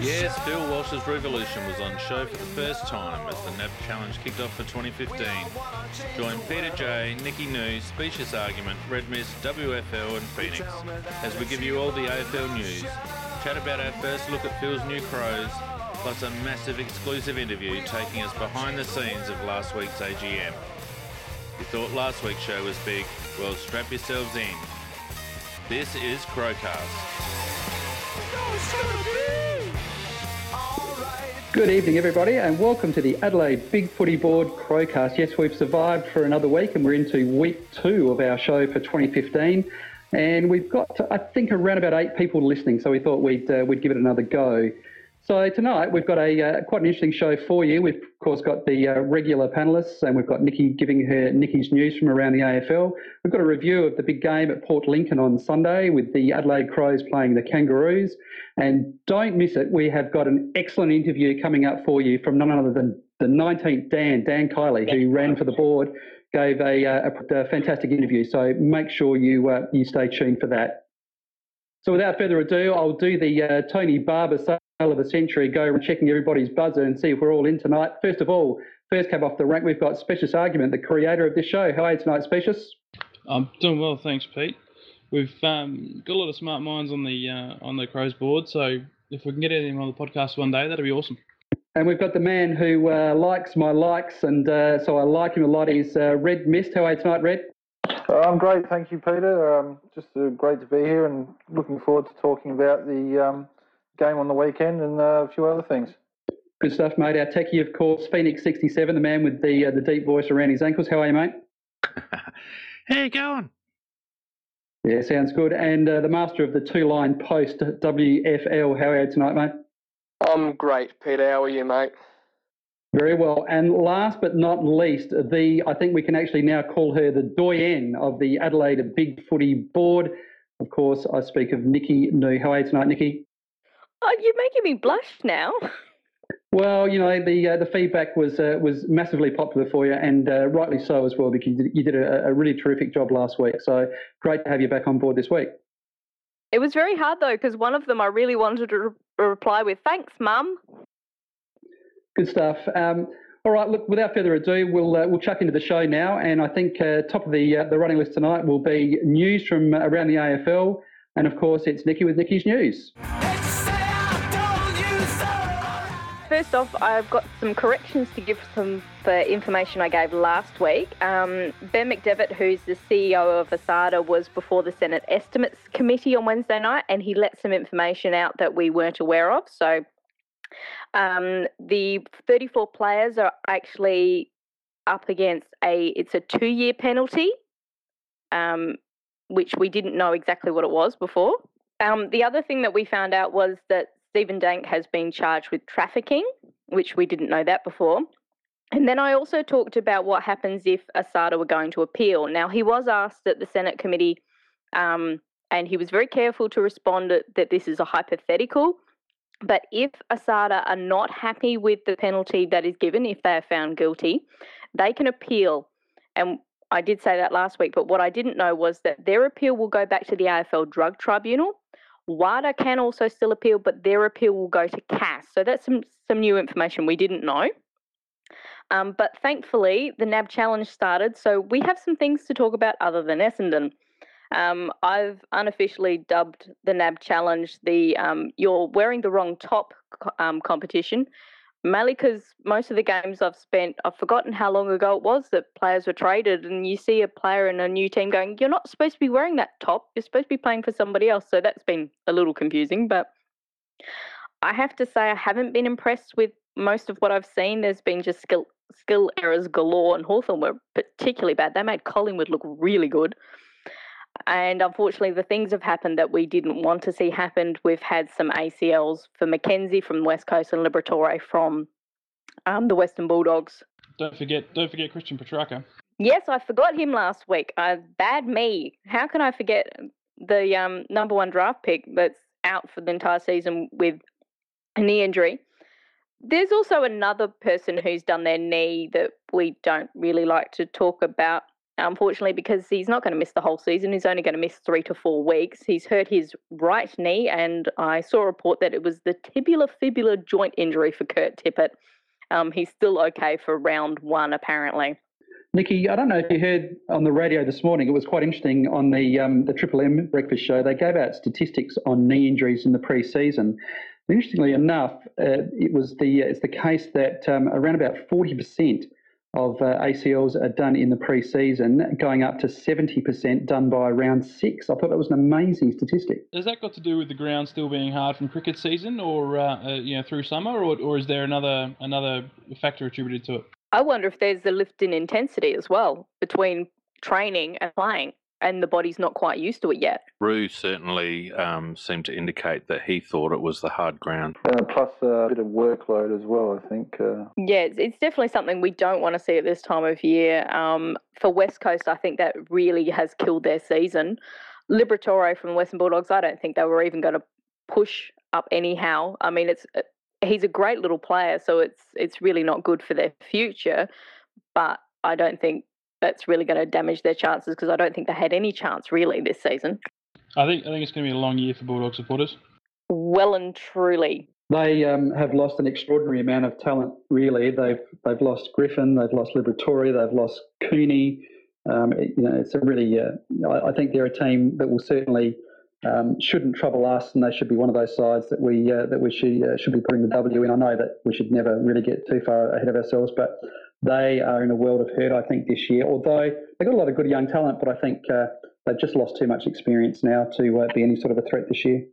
Yes, Phil Walsh's Revolution was on show for the first time as the NAB Challenge kicked off for 2015. Join Peter J, Nikki New, Specious Argument, Red Mist, WFL and Phoenix as we give you all the AFL news, chat about our first look at Phil's new Crows, plus a massive exclusive interview taking us behind the scenes of last week's AGM. You thought last week's show was big? Well, strap yourselves in. This is Crowcast. Good evening, everybody, and welcome to the Adelaide Big Footy Board Crowcast. Yes, we've survived for another week, and we're into week two of our show for 2015. And we've got, I think, around about eight people listening, so we thought we'd uh, we'd give it another go. So tonight we've got a uh, quite an interesting show for you. We've of course got the uh, regular panelists, and we've got Nikki giving her Nikki's news from around the AFL. We've got a review of the big game at Port Lincoln on Sunday with the Adelaide Crows playing the Kangaroos. And don't miss it. We have got an excellent interview coming up for you from none other than the 19th Dan, Dan Kiley, who ran for the board, gave a, uh, a, a fantastic interview. So make sure you uh, you stay tuned for that. So without further ado, I'll do the uh, Tony Barber of the century, go checking everybody's buzzer and see if we're all in tonight. First of all, first cab off the rank, we've got Specious Argument, the creator of this show. How are you tonight, Specious? I'm doing well, thanks, Pete. We've um, got a lot of smart minds on the uh, on the Crows board, so if we can get anything on the podcast one day, that'd be awesome. And we've got the man who uh, likes my likes, and uh, so I like him a lot. He's uh, Red Mist. How are you tonight, Red? Uh, I'm great, thank you, Peter. Um, just uh, great to be here and looking forward to talking about the um, game on the weekend and uh, a few other things. Good stuff, mate. Our techie, of course, Phoenix 67, the man with the uh, the deep voice around his ankles. How are you, mate? How you going? Yeah, sounds good. And uh, the master of the two line post, WFL. How are you tonight, mate? I'm great, Peter. How are you, mate? Very well. And last but not least, the I think we can actually now call her the doyen of the Adelaide Big Footy Board. Of course, I speak of Nikki New. How are you tonight, Nikki? Oh, you're making me blush now. Well, you know the uh, the feedback was uh, was massively popular for you, and uh, rightly so as well, because you did, you did a, a, really terrific job last week. So great to have you back on board this week. It was very hard though, because one of them I really wanted to re- reply with "Thanks, Mum." Good stuff. Um, all right, look. Without further ado, we'll uh, we'll chuck into the show now, and I think uh, top of the uh, the running list tonight will be news from around the AFL, and of course it's Nikki with Nikki's news. First off, I've got some corrections to give some for information I gave last week. Um, ben McDevitt, who's the CEO of ASADA, was before the Senate Estimates Committee on Wednesday night, and he let some information out that we weren't aware of. So, um, the 34 players are actually up against a it's a two year penalty, um, which we didn't know exactly what it was before. Um, the other thing that we found out was that Stephen Dank has been charged with trafficking, which we didn't know that before. And then I also talked about what happens if ASADA were going to appeal. Now, he was asked at the Senate committee, um, and he was very careful to respond that this is a hypothetical. But if ASADA are not happy with the penalty that is given, if they are found guilty, they can appeal. And I did say that last week, but what I didn't know was that their appeal will go back to the AFL Drug Tribunal. WADA can also still appeal, but their appeal will go to CAS. So that's some, some new information we didn't know. Um, but thankfully, the NAB challenge started, so we have some things to talk about other than Essendon. Um, I've unofficially dubbed the NAB challenge the um, "You're wearing the wrong top" um, competition because most of the games I've spent, I've forgotten how long ago it was that players were traded, and you see a player in a new team going, "You're not supposed to be wearing that top. You're supposed to be playing for somebody else." So that's been a little confusing, but I have to say I haven't been impressed with most of what I've seen. There's been just skill skill errors galore, and Hawthorn were particularly bad. They made Collingwood look really good. And unfortunately, the things have happened that we didn't want to see happened. We've had some ACLs for Mackenzie from the West Coast and Liberatore from um, the Western Bulldogs. Don't forget, don't forget Christian Petracca. Yes, I forgot him last week. Uh, bad me. How can I forget the um, number one draft pick that's out for the entire season with a knee injury? There's also another person who's done their knee that we don't really like to talk about unfortunately, because he's not going to miss the whole season. He's only going to miss three to four weeks. He's hurt his right knee, and I saw a report that it was the tibular fibula joint injury for Kurt Tippett. Um, he's still okay for round one, apparently. Nikki, I don't know if you heard on the radio this morning. It was quite interesting on the um, the Triple M breakfast show. They gave out statistics on knee injuries in the pre-season. Interestingly enough, uh, it was the it's the case that um, around about forty percent of uh, ACLs are done in the pre-season, going up to 70% done by round six. I thought that was an amazing statistic. Has that got to do with the ground still being hard from cricket season, or uh, uh, you know through summer, or, or is there another another factor attributed to it? I wonder if there's a lift in intensity as well between training and playing and the body's not quite used to it yet. Roo certainly um, seemed to indicate that he thought it was the hard ground. Uh, plus a bit of workload as well, I think. Uh... Yeah, it's, it's, definitely something we don't want to see at this time of year. Um, for West Coast, I think that really has killed their season. Liberatore from the Western Bulldogs, I don't think they were even going to push up anyhow. I mean, it's uh, he's a great little player, so it's it's really not good for their future. But I don't think that's really going to damage their chances because I don't think they had any chance really this season. I think I think it's going to be a long year for Bulldog supporters. Well and truly. They um, have lost an extraordinary amount of talent. Really, they've they've lost Griffin, they've lost Liberatore, they've lost Cooney. Um, it, you know, it's a really. Uh, I, I, think they're a team that will certainly um, shouldn't trouble us, and they should be one of those sides that we uh, that we should uh, should be putting the W in. I know that we should never really get too far ahead of ourselves, but they are in a world of hurt, I think, this year. Although they've got a lot of good young talent, but I think uh, they've just lost too much experience now to uh, be any sort of a threat this year.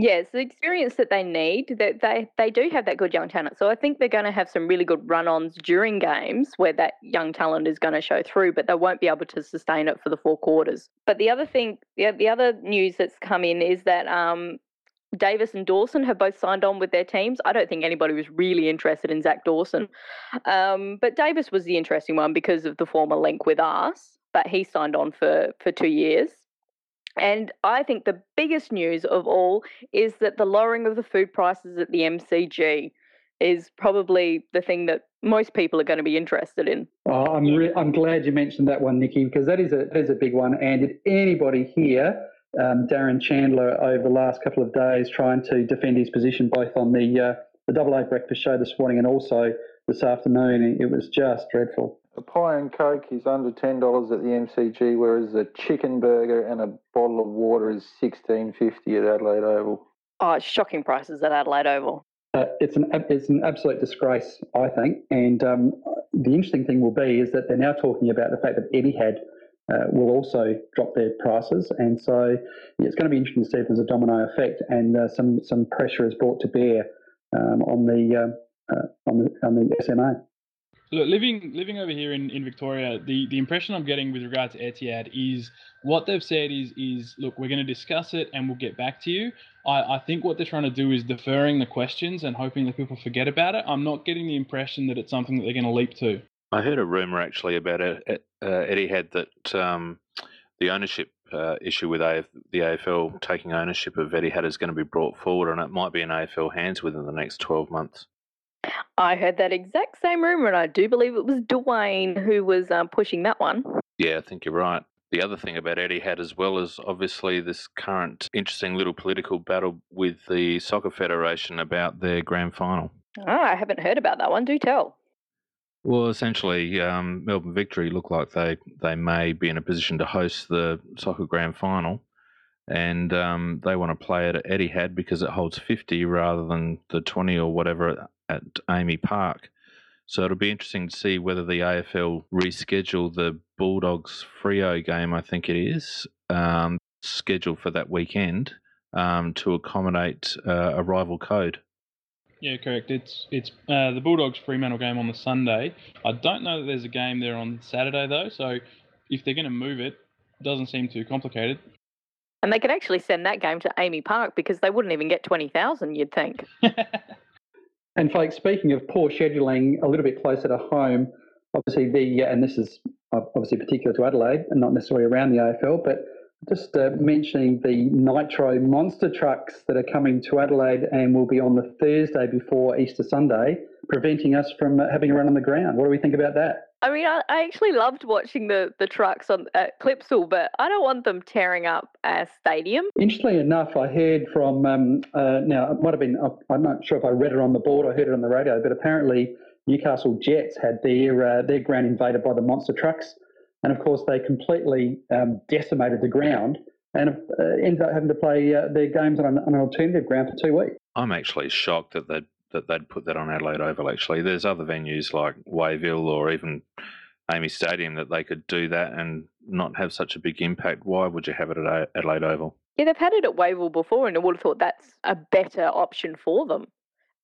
Yes, the experience that they need, that they, they do have that good young talent. So I think they're going to have some really good run-ons during games where that young talent is going to show through, but they won't be able to sustain it for the four quarters. But the other thing, the, the other news that's come in is that um, Davis and Dawson have both signed on with their teams. I don't think anybody was really interested in Zach Dawson. Um, but Davis was the interesting one because of the former link with us, but he signed on for, for two years. And I think the biggest news of all is that the lowering of the food prices at the MCG is probably the thing that most people are going to be interested in. Oh, I'm re- I'm glad you mentioned that one, Nikki, because that is a that is a big one. And did anybody here um, Darren Chandler over the last couple of days trying to defend his position both on the uh, the Double A Breakfast Show this morning and also this afternoon. It was just dreadful. A pie and coke is under ten dollars at the MCG, whereas a chicken burger and a bottle of water is sixteen fifty at Adelaide Oval. Oh, it's shocking prices at Adelaide Oval. Uh, it's an it's an absolute disgrace, I think. And um, the interesting thing will be is that they're now talking about the fact that Etihad uh, will also drop their prices. And so yeah, it's going to be interesting to see if there's a domino effect and uh, some some pressure is brought to bear um, on the uh, uh on the on the SMA. Look, living living over here in, in Victoria, the, the impression I'm getting with regard to Etihad is what they've said is is look, we're going to discuss it and we'll get back to you. I, I think what they're trying to do is deferring the questions and hoping that people forget about it. I'm not getting the impression that it's something that they're going to leap to. I heard a rumor actually about it, uh, Etihad that um, the ownership uh, issue with AF, the AFL taking ownership of Etihad is going to be brought forward, and it might be in AFL hands within the next 12 months. I heard that exact same rumor, and I do believe it was Dwayne who was um, pushing that one. Yeah, I think you're right. The other thing about Etihad as well is obviously this current interesting little political battle with the Soccer Federation about their grand final. Oh, I haven't heard about that one. Do tell. Well, essentially, um, Melbourne Victory look like they, they may be in a position to host the soccer grand final, and um, they want to play it at Etihad because it holds 50 rather than the 20 or whatever at AAMI Park. So it'll be interesting to see whether the AFL reschedule the Bulldogs Freo game, I think it is, um, scheduled for that weekend um, to accommodate uh, a rival code. Yeah, correct. It's it's uh, the Bulldogs Fremantle game on the Sunday. I don't know that there's a game there on Saturday though. So if they're going to move it, it doesn't seem too complicated. And they could actually send that game to AAMI Park because they wouldn't even get twenty thousand. You'd think. and folks, speaking of poor scheduling, a little bit closer to home, obviously the and this is obviously particular to Adelaide and not necessarily around the AFL, but just uh, mentioning the Nitro monster trucks that are coming to Adelaide and will be on the Thursday before Easter Sunday, preventing us from having a run on the ground. What do we think about that? I mean, I, I actually loved watching the, the trucks on at Clipsal, but I don't want them tearing up a stadium. Interestingly enough, I heard from um, uh, now it might have been I'm not sure if I read it on the board or heard it on the radio, but apparently Newcastle Jets had their uh, their ground invaded by the monster trucks, and of course they completely um, decimated the ground and uh, ended up having to play uh, their games on an, on an alternative ground for two weeks. I'm actually shocked that they'd that they'd put that on Adelaide Oval. Actually, there's other venues like Wayville or even AAMI Stadium that they could do that and not have such a big impact. Why would you have it at Adelaide Oval? Yeah, they've had it at Wayville before, and I would have thought that's a better option for them,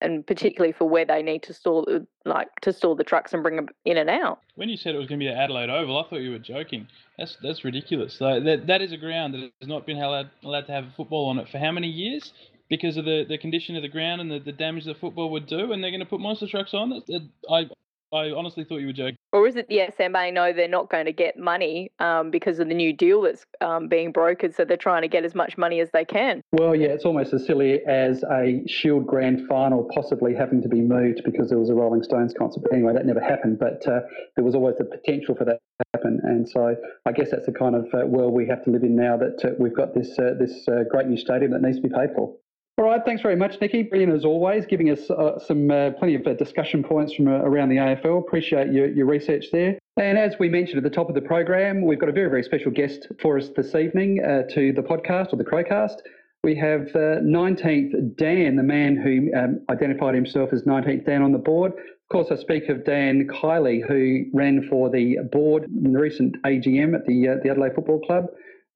and particularly for where they need to store, like to store the trucks and bring them in and out. When you said it was going to be at Adelaide Oval, I thought you were joking. That's that's ridiculous. So that that is a ground that has not been allowed allowed to have football on it for how many years? because of the, the condition of the ground and the, the damage the football would do, and they're going to put monster trucks on. It, I I honestly thought you were joking. Or is it the SMA know they're not going to get money um, because of the new deal that's um, being brokered, so they're trying to get as much money as they can? Well, yeah, it's almost as silly as a Shield Grand Final possibly having to be moved because there was a Rolling Stones concert. But anyway, that never happened, but uh, there was always the potential for that to happen. And so I guess that's the kind of uh, world we have to live in now that uh, we've got this, uh, this uh, great new stadium that needs to be paid for. All right, thanks very much, Nikki. Brilliant as always, giving us uh, some uh, plenty of uh, discussion points from uh, around the AFL. Appreciate your, your research there. And as we mentioned at the top of the program, we've got a very, very special guest for us this evening uh, to the podcast or the Crowcast. We have 19th uh, Dan, the man who um, identified himself as 19th Dan on the board. Of course, I speak of Dan Kiely, who ran for the board in the recent AGM at the, the Adelaide Football Club.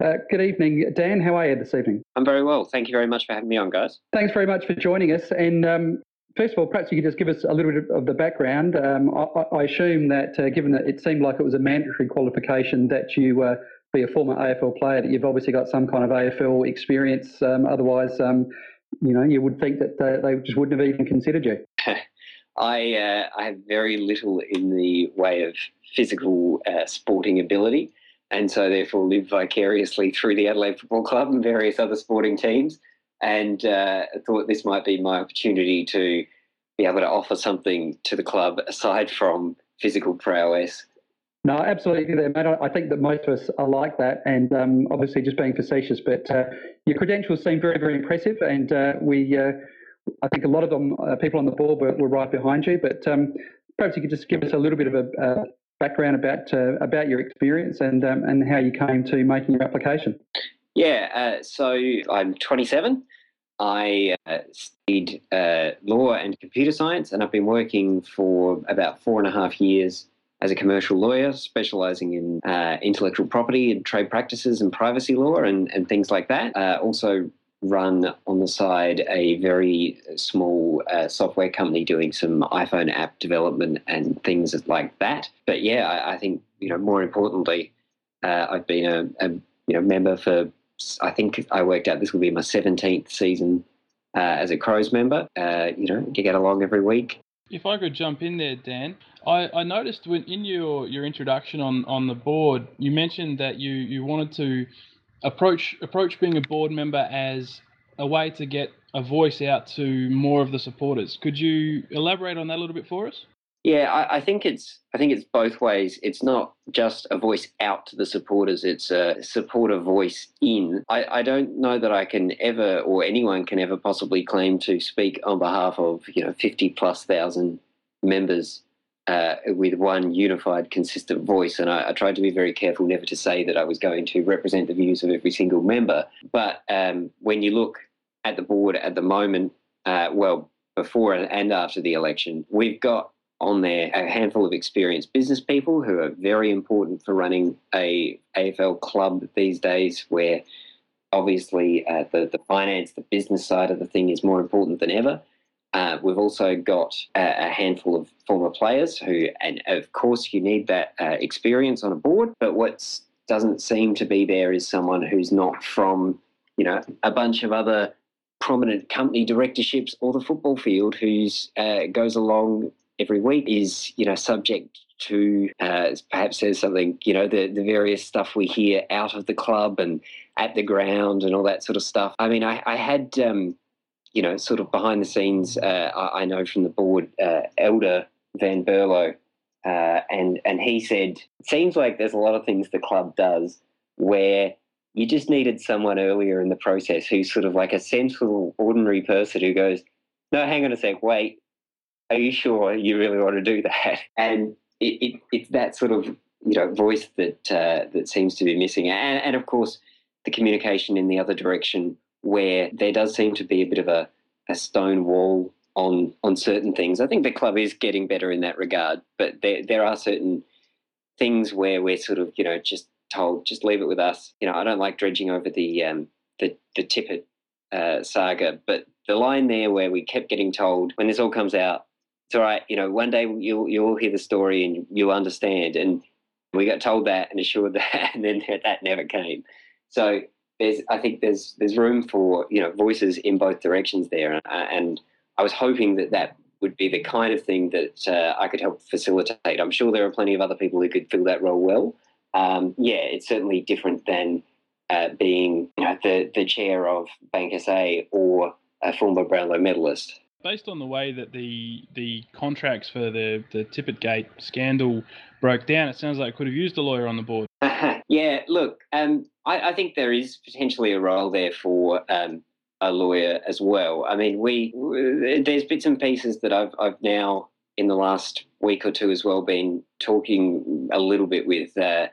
Uh, good evening, Dan. How are you this evening? I'm very well. Thank you very much for having me on, guys. Thanks very much for joining us. And um, first of all, perhaps you could just give us a little bit of the background. Um, I, I, assume that, uh, given that it seemed like it was a mandatory qualification, that you uh, be a former AFL player, that you've obviously got some kind of AFL experience. Um, otherwise, um, you know, you would think that uh, they just wouldn't have even considered you. I uh, I have very little in the way of physical uh, sporting ability and so therefore live vicariously through the Adelaide Football Club and various other sporting teams. And uh, thought this might be my opportunity to be able to offer something to the club aside from physical prowess. No, absolutely, mate. I think that most of us are like that, and um, obviously just being facetious. But uh, your credentials seem very, very impressive, and uh, we, uh, I think a lot of them, uh, people on the board, were, were right behind you. But um, perhaps you could just give us a little bit of a background about uh, about your experience and um, and how you came to making your application. Yeah, uh, so I'm 27. I uh, studied uh, law and computer science, and I've been working for about four and a half years as a commercial lawyer, specialising in uh, intellectual property and trade practices and privacy law and, and things like that. Also run on the side a very small uh, software company doing some iPhone app development and things like that. But yeah, I, I think you know more importantly, uh, I've been a, a, you know member for I think I worked out this will be my seventeenth season uh, as a Crows member. Uh, you know, you get along every week. If I could jump in there, Dan, I, I noticed when in your, your introduction on, on the board, you mentioned that you, you wanted to approach approach being a board member as a way to get a voice out to more of the supporters. Could you elaborate on that a little bit for us? Yeah, I, I, think it's I think it's both ways. It's not just a voice out to the supporters; it's a supporter voice in. I, I don't know that I can ever, or anyone can ever, possibly claim to speak on behalf of you know fifty plus thousand members uh, with one unified, consistent voice. And I, I, tried to be very careful never to say that I was going to represent the views of every single member. But um, when you look at the board at the moment, uh, well, before and after the election, we've got on there a handful of experienced business people who are very important for running a AFL club these days, where obviously uh, the, the finance, the business side of the thing is more important than ever. Uh, we've also got a, handful of former players who, and of course, you need that uh, experience on a board. But what doesn't seem to be there is someone who's not from, you know, a bunch of other prominent company directorships or the football field, who's uh, goes along every week, is you know subject to uh, perhaps says something, you know, the the various stuff we hear out of the club and at the ground and all that sort of stuff. I mean, I, I had. Um, you know, sort of behind the scenes, uh, I, I, know from the board, uh, Elder Van Berlo uh, and and he said, it seems like there's a lot of things the club does where you just needed someone earlier in the process who's sort of like a sensible, ordinary person who goes, no, hang on a sec, wait, are you sure you really want to do that? And it, it, it's that sort of you know voice that uh, that seems to be missing, and, and of course the communication in the other direction, where there does seem to be a bit of a, a stone wall on on certain things. I think the club is getting better in that regard, but there there are certain things where we're sort of you know just told just leave it with us. You know, I don't like dredging over the um, the the Tippett uh, saga, but the line there where we kept getting told when this all comes out, it's all right. You know, one day you'll you'll hear the story and you'll understand. And we got told that and assured that, and then that never came. So there's I think there's there's room for you know voices in both directions there, and I was hoping that that would be the kind of thing that uh, I could help facilitate. I'm sure there are plenty of other people who could fill that role well. Um, yeah, it's certainly different than uh, being you know, the the chair of Bank SA or a former Brownlow medalist. Based on the way that the the contracts for the the Tippett Gate scandal broke down, it sounds like it could have used a lawyer on the board. yeah, look, um, I, I, think there is potentially a role there for um, a lawyer as well. I mean, we there's bits and pieces that I've I've now in the last week or two as well been talking a little bit with uh,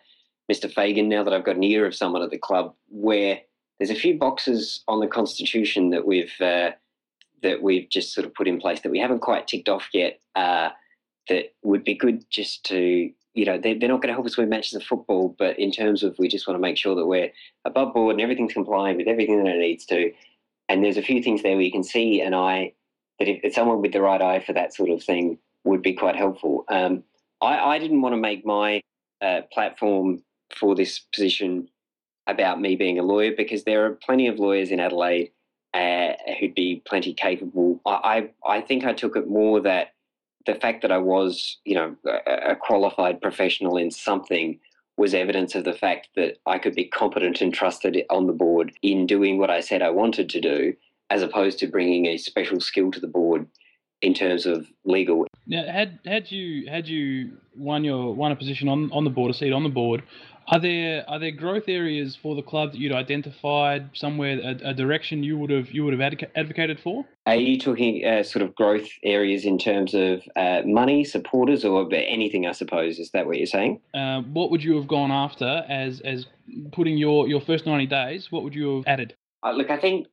Mr. Fagan now that I've got an ear of someone at the club where there's a few boxes on the constitution that we've uh, that we've just sort of put in place that we haven't quite ticked off yet. Uh, that would be good just to you know they're, they're not going to help us win matches of football, but in terms of we just want to make sure that we're above board and everything's compliant with everything that it needs to. And there's a few things there where you can see an eye that if, if someone with the right eye for that sort of thing would be quite helpful. Um, I, I, didn't want to make my uh, platform for this position about me being a lawyer because there are plenty of lawyers in Adelaide uh, who'd be plenty capable. I, I, I think I took it more that the fact that I was, you know, a, qualified professional in something was evidence of the fact that I could be competent and trusted on the board in doing what I said I wanted to do, as opposed to bringing a special skill to the board in terms of legal. Now, had had you had you won your won a position on, on the board, a seat on the board, are there are there growth areas for the club that you'd identified somewhere a, a direction you would have you would have advocated for? Are you talking uh, sort of growth areas in terms of uh, money, supporters, or anything? I suppose is that what you're saying? Uh, what would you have gone after as as putting your your first ninety days? What would you have added? Uh, look, I think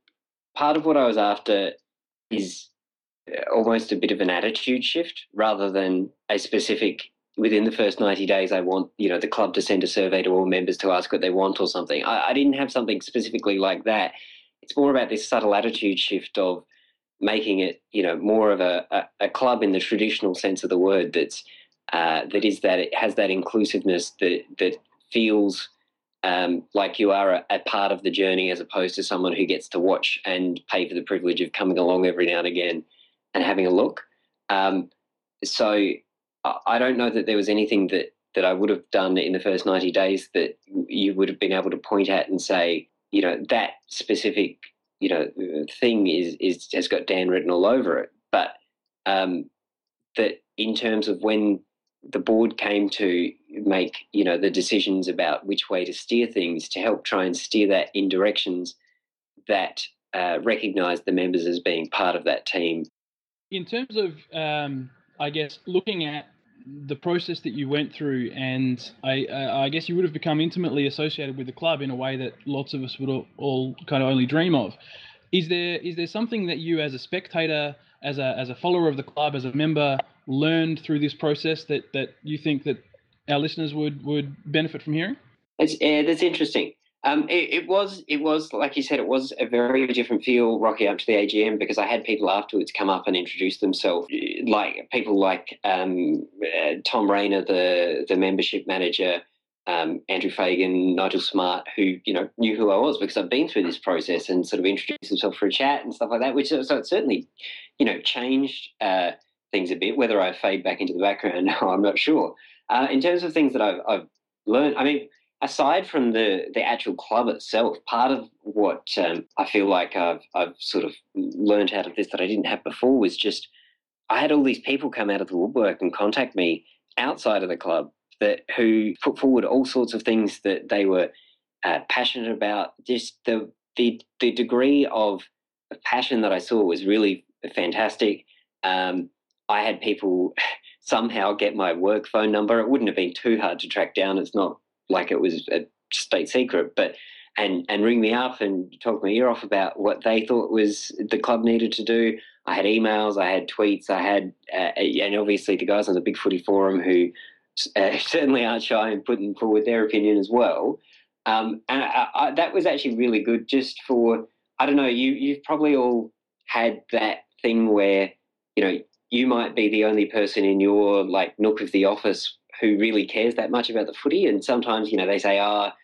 part of what I was after is uh, almost a bit of an attitude shift rather than a specific within the first 90 days, I want, you know, the club to send a survey to all members to ask what they want or something. I, I didn't have something specifically like that. It's more about this subtle attitude shift of making it, you know, more of a, a, a club in the traditional sense of the word that's, uh, that is that it has that inclusiveness that, that feels um, like you are a, a, part of the journey as opposed to someone who gets to watch and pay for the privilege of coming along every now and again and having a look. Um, so I don't know that there was anything that that I would have done in the first 90 days that you would have been able to point at and say, you know, that specific, you know, thing is is has got Dan written all over it. But um, that in terms of when the board came to make, you know, the decisions about which way to steer things to help try and steer that in directions that uh, recognise the members as being part of that team. In terms of um I guess looking at the process that you went through, and I, I guess you would have become intimately associated with the club in a way that lots of us would all, all kind of only dream of. Is there is there something that you, as a spectator, as a as a follower of the club, as a member, learned through this process that that you think that our listeners would would benefit from hearing? It's yeah, that's interesting. Um, it, it, was, it was like you said, it was a very different feel rocking up to the AGM because I had people afterwards come up and introduce themselves, like people like um, uh, Tom Rayner, the the membership manager, um, Andrew Fagan, Nigel Smart, who you know knew who I was because I've been through this process and sort of introduced himself for a chat and stuff like that. Which so it certainly, you know, changed uh, things a bit. Whether I fade back into the background I'm not sure. Uh, in terms of things that I've, I've learned, I mean aside from the the actual club itself, part of what um, I feel like I've I've sort of learned out of this that I didn't have before was just I had all these people come out of the woodwork and contact me outside of the club that who put forward all sorts of things that they were uh, passionate about. Just the the the degree of passion that I saw was really fantastic. Um, I had people somehow get my work phone number. It wouldn't have been too hard to track down. It's not like it was a state secret, but and and ring me up and talk my ear off about what they thought was the club needed to do. I had emails, I had tweets, I had, uh, and obviously the guys on the Big Footy Forum who uh, certainly aren't shy in putting forward their opinion as well. Um, and I, I, that was actually really good, just for I don't know. You you've probably all had that thing where you know you might be the only person in your like nook of the office who really cares that much about the footy, and sometimes you know they say, ah. Oh,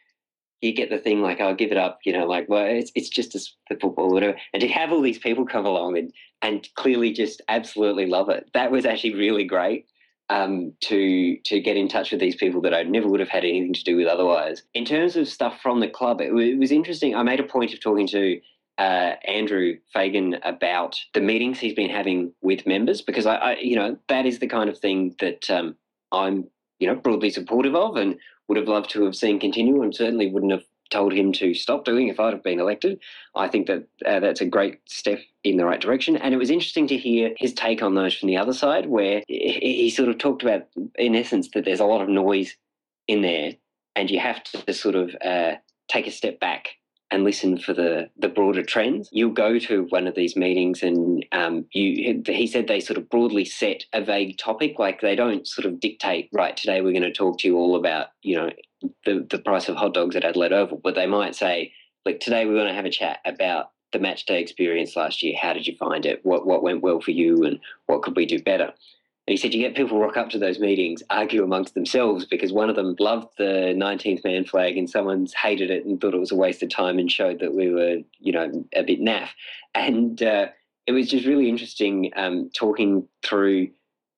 you get the thing like, I'll give it up, you know, like, well, it's, it's just a, the football, whatever. And to have all these people come along and, and clearly just absolutely love it, that was actually really great um, to to get in touch with these people that I never would have had anything to do with otherwise. In terms of stuff from the club, it, it was interesting. I made a point of talking to uh, Andrew Fagan about the meetings he's been having with members because I, I you know, that is the kind of thing that um, I'm, you know, broadly supportive of and would have loved to have seen continue, and certainly wouldn't have told him to stop doing if I'd have been elected. I think that uh, that's a great step in the right direction. And it was interesting to hear his take on those from the other side, where he, sort of talked about, in essence, that there's a lot of noise in there, and you have to sort of uh, take a step back and listen for the the broader trends. You'll go to one of these meetings, and um, you he said they sort of broadly set a vague topic, like they don't sort of dictate. Right, today we're going to talk to you all about you know the the price of hot dogs at Adelaide Oval, but they might say, like today we're going to have a chat about the match day experience last year. How did you find it? What what went well for you, and what could we do better? And he said you get people rock up to those meetings, argue amongst themselves because one of them loved the 19th man flag and someone's hated it and thought it was a waste of time and showed that we were, you know, a bit naff. And uh, it was just really interesting um, talking through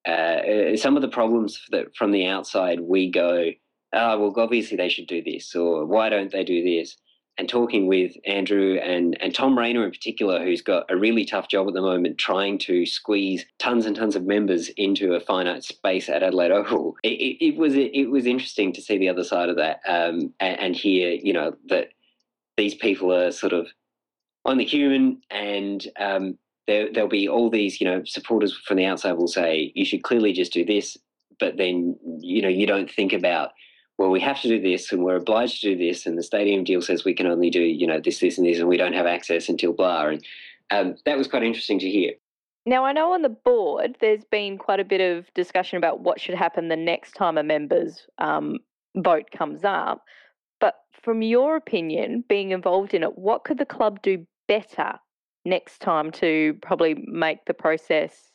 uh, some of the problems that from the outside we go, oh, well, obviously they should do this, or why don't they do this? And talking with Andrew and, and Tom Rayner in particular, who's got a really tough job at the moment trying to squeeze tons and tons of members into a finite space at Adelaide Oval. It, it, it was it was interesting to see the other side of that um, and, and hear, you know, that these people are sort of only human and um, there, there'll be all these, you know, supporters from the outside will say, you should clearly just do this, but then, you know, you don't think about – well, we have to do this and we're obliged to do this, and the stadium deal says we can only do, you know, this, this, and this, and we don't have access until blah. And um, that was quite interesting to hear. Now, I know on the board there's been quite a bit of discussion about what should happen the next time a member's um, vote comes up. But from your opinion, being involved in it, what could the club do better next time to probably make the process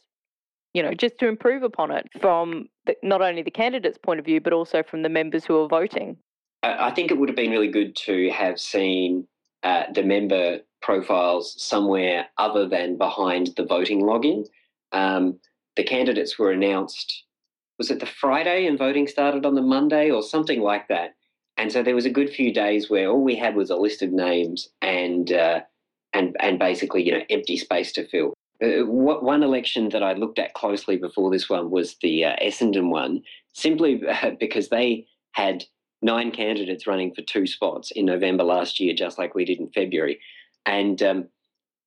you know, just to improve upon it from the, not only the candidate's point of view, but also from the members who are voting? I think it would have been really good to have seen uh, the member profiles somewhere other than behind the voting login. Um, the candidates were announced, was it the Friday and voting started on the Monday or something like that? And so there was a good few days where all we had was a list of names and uh, and and basically you know empty space to fill. Uh, one election that I looked at closely before this one was the uh, Essendon one, simply because they had nine candidates running for two spots in November last year, just like we did in February, and um,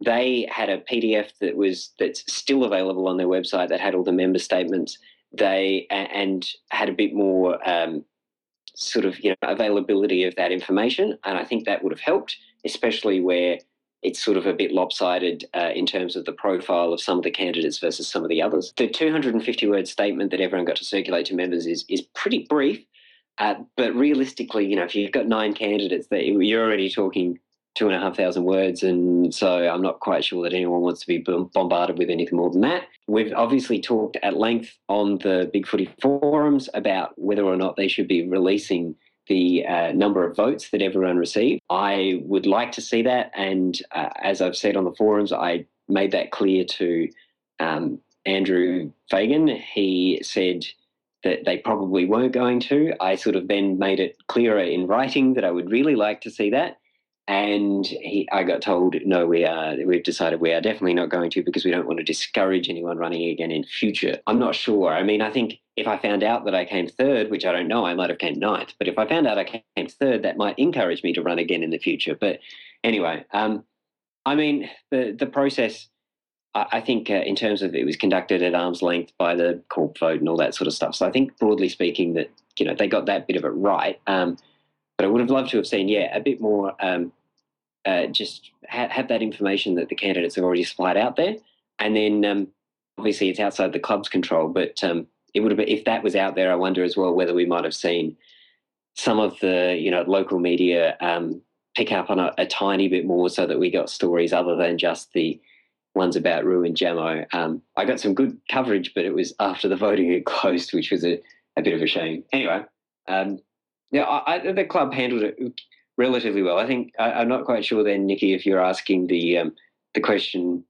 they had a PDF that was that's still available on their website that had all the member statements. They and had a bit more um, sort of you know availability of that information, and I think that would have helped, especially where it's sort of a bit lopsided uh, in terms of the profile of some of the candidates versus some of the others. The 250 word statement that everyone got to circulate to members is is pretty brief, uh, but realistically, you know, if you've got nine candidates, that you're already talking two and a half thousand words, and so I'm not quite sure that anyone wants to be bombarded with anything more than that. We've obviously talked at length on the Big Footy forums about whether or not they should be releasing the uh, number of votes that everyone received. I would like to see that, and uh, as I've said on the forums, I made that clear to um, Andrew Fagan. He said that they probably weren't going to. I sort of then made it clearer in writing that I would really like to see that. And he, I got told, no, we are, we've decided we are definitely not going to because we don't want to discourage anyone running again in future. I'm not sure. I mean, I think if I found out that I came third, which I don't know, I might have came ninth. But if I found out I came third, that might encourage me to run again in the future. But anyway, um, I mean, the the process. I, think uh, in terms of it was conducted at arm's length by the corp vote and all that sort of stuff. So I think broadly speaking that you know they got that bit of it right. Um, but I would have loved to have seen, yeah, a bit more um, uh, just ha- have that information that the candidates have already supplied out there, and then um, obviously it's outside the club's control. But um, it would have been if that was out there. I wonder as well whether we might have seen some of the you know local media um, pick up on a, a, tiny bit more, so that we got stories other than just the ones about Roo and Jamo. Um, I got some good coverage, but it was after the voting had closed, which was a, a bit of a shame. Anyway, um, yeah, I, I, the club handled it relatively well. I think I, am not quite sure then, Nikki, if you're asking the um, the question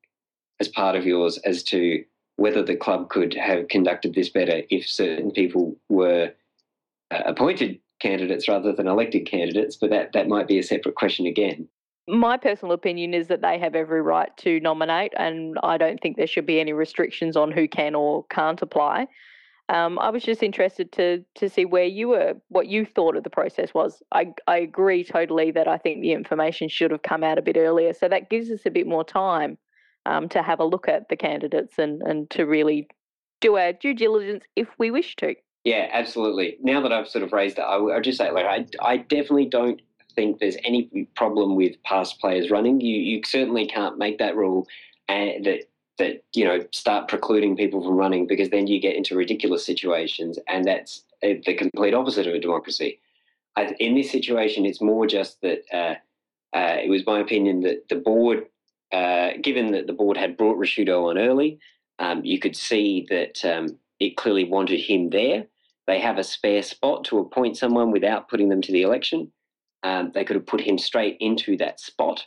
as part of yours as to whether the club could have conducted this better if certain people were uh, appointed candidates rather than elected candidates, but that, that might be a separate question again. My personal opinion is that they have every right to nominate, and I don't think there should be any restrictions on who can or can't apply. Um, I was just interested to to see where you were, what you thought of the process was. I I agree totally that I think the information should have come out a bit earlier, so that gives us a bit more time um, to have a look at the candidates and and to really do our due diligence if we wish to. Yeah, absolutely. Now that I've sort of raised it, I will just say, like, I I definitely don't think there's any problem with past players running. You you certainly can't make that rule and that that you know start precluding people from running because then you get into ridiculous situations, and that's uh, the complete opposite of a democracy. I, in this situation, it's more just that uh, uh, it was my opinion that the board, uh, given that the board had brought Ricciuto on early, um, you could see that um, it clearly wanted him there. They have a spare spot to appoint someone without putting them to the election. Um, they could have put him straight into that spot.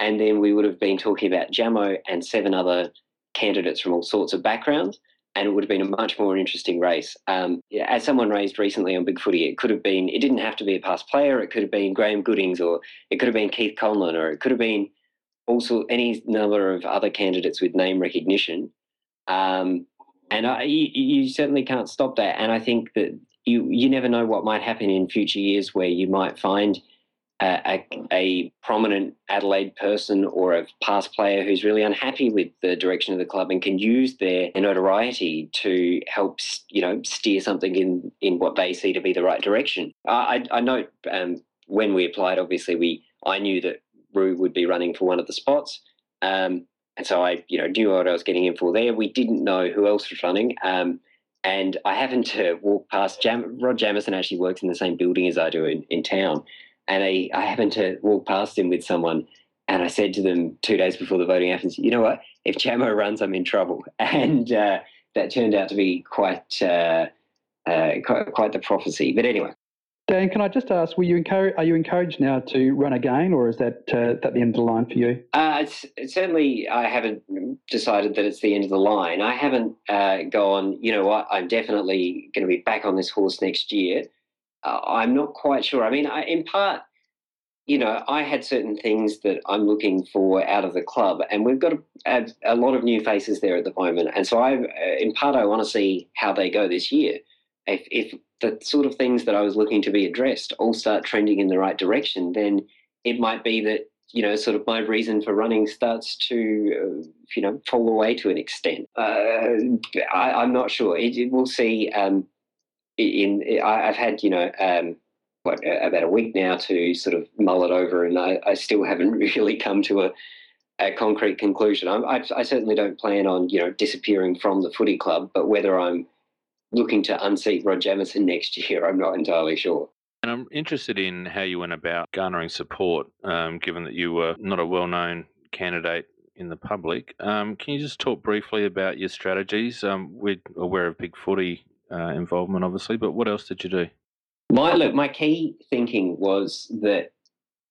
And then we would have been talking about Jamo and seven other candidates from all sorts of backgrounds, and it would have been a much more interesting race. Um, as someone raised recently on Big Footy, it could have been, it didn't have to be a past player, it could have been Graham Goodings, or it could have been Keith Conlon, or it could have been also any number of other candidates with name recognition. Um, and I, you, you certainly can't stop that. And I think that you you never know what might happen in future years where you might find a, a, prominent Adelaide person or a past player who's really unhappy with the direction of the club and can use their notoriety to help, you know, steer something in, in what they see to be the right direction. I, I note um, when we applied, obviously we I knew that Roo would be running for one of the spots. Um, and so I, you know, knew what I was getting in for there. We didn't know who else was running. Um, and I happened to walk past Jam- Rod Jamieson actually works in the same building as I do in, in town and I, I happened to walk past him with someone and I said to them two days before the voting happens, you know what? If Jamo runs, I'm in trouble. And uh, that turned out to be quite, uh, uh, quite, quite the prophecy. But anyway. Dan, can I just ask, were you encouraged, are you encouraged now to run again, or is that uh, that the end of the line for you? Uh, it's, it's certainly, I haven't decided that it's the end of the line. I haven't uh, gone, you know what, I'm definitely going to be back on this horse next year I'm not quite sure. I mean, I, in part, you know, I had certain things that I'm looking for out of the club, and we've got a, a, lot of new faces there at the moment. And so, I, uh, in part, I want to see how they go this year. If, if the sort of things that I was looking to be addressed all start trending in the right direction, then it might be that you know, sort of my reason for running starts to, uh, you know, fall away to an extent. Uh, I, am not sure. It, it, we'll see. Um, in, I've had you know um, what about a week now to sort of mull it over, and I, I still haven't really come to a, a concrete conclusion. I, I, certainly don't plan on you know disappearing from the footy club, but whether I'm looking to unseat Rod Jamieson next year, I'm not entirely sure. And I'm interested in how you went about garnering support, um, given that you were not a well-known candidate in the public. Um, can you just talk briefly about your strategies? Um, we're aware of Big Footy uh, involvement, obviously. But what else did you do? My look, my key thinking was that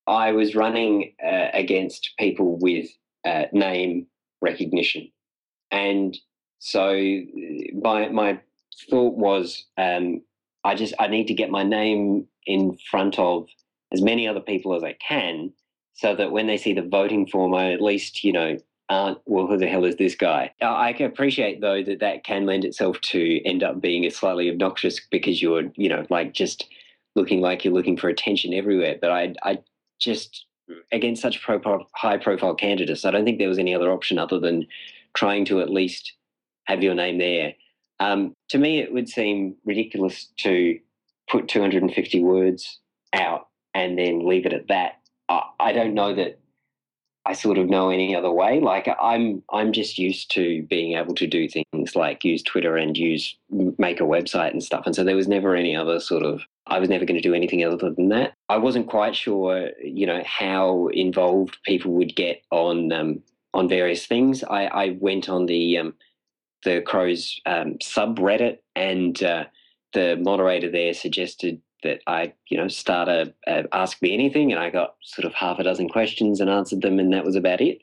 I was running uh, against people with uh, name recognition, and so my my thought was, um, I just I need to get my name in front of as many other people as I can, so that when they see the voting form, I at least, you know, aren't, well, who the hell is this guy? I can appreciate, though, that that can lend itself to end up being a slightly obnoxious because you're, you know, like just looking like you're looking for attention everywhere. But I, I just, against such pro- high profile candidates, I don't think there was any other option other than trying to at least have your name there. Um, to me, it would seem ridiculous to put 250 words out and then leave it at that. I, I don't know that I sort of know any other way. Like I'm, I'm just used to being able to do things like use Twitter and use make a website and stuff. And so there was never any other sort of. I was never going to do anything other than that. I wasn't quite sure, you know, how involved people would get on um, on various things. I, I went on the um, the Crows um, subreddit, and uh, the moderator there suggested that I, you know, start a, a, ask me anything, and I got sort of half a dozen questions and answered them, and that was about it.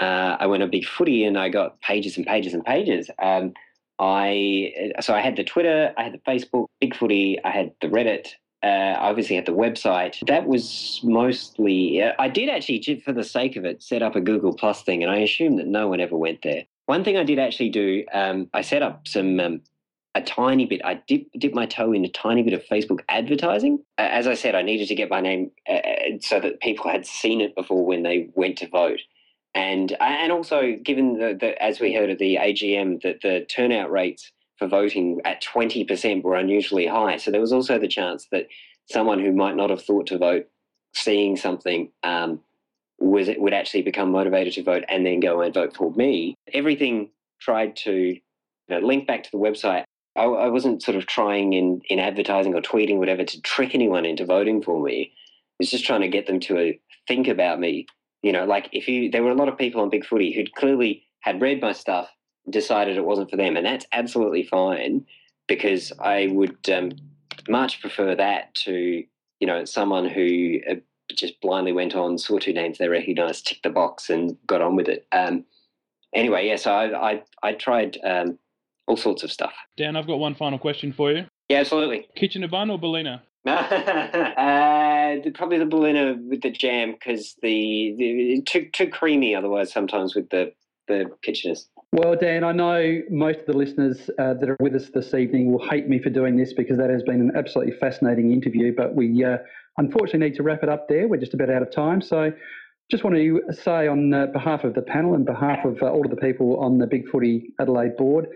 Uh, I went on Big Footy, and I got pages and pages and pages. Um, I so I had the Twitter, I had the Facebook, Big Footy, I had the Reddit. Uh, obviously had the website. That was mostly. Uh, I did actually, for the sake of it, set up a Google Plus thing, and I assume that no one ever went there. One thing I did actually do, um, I set up some um, a tiny bit. I dip dip my toe in a tiny bit of Facebook advertising. As I said, I needed to get my name uh, uh so that people had seen it before when they went to vote, and uh, and also given the, as we heard at the AGM that the turnout rates for voting at twenty percent were unusually high. So there was also the chance that someone who might not have thought to vote, seeing something. Um, was would actually become motivated to vote and then go and vote for me. Everything tried to you know, link back to the website. I, I, wasn't sort of trying in, in advertising or tweeting, whatever, to trick anyone into voting for me. I was just trying to get them to uh, think about me. You know, like if you, there were a lot of people on Big Footy who'd clearly had read my stuff, decided it wasn't for them, and that's absolutely fine because I would um, much prefer that to, you know, someone who uh, just blindly went on, saw two names they recognised, ticked the box, and got on with it. Um, anyway, yeah, so I I, I tried um, all sorts of stuff. Dan, I've got one final question for you. Yeah, absolutely. Kitchener bun or Berliner? uh, probably the Berliner with the jam because the, the too too creamy otherwise sometimes with the the Kitcheners. Well, Dan, I know most of the listeners uh, that are with us this evening will hate me for doing this because that has been an absolutely fascinating interview, but we uh, unfortunately need to wrap it up there. We're just about out of time. So just want to say on uh, behalf of the panel and behalf of uh, all of the people on the Big Footy Adelaide board,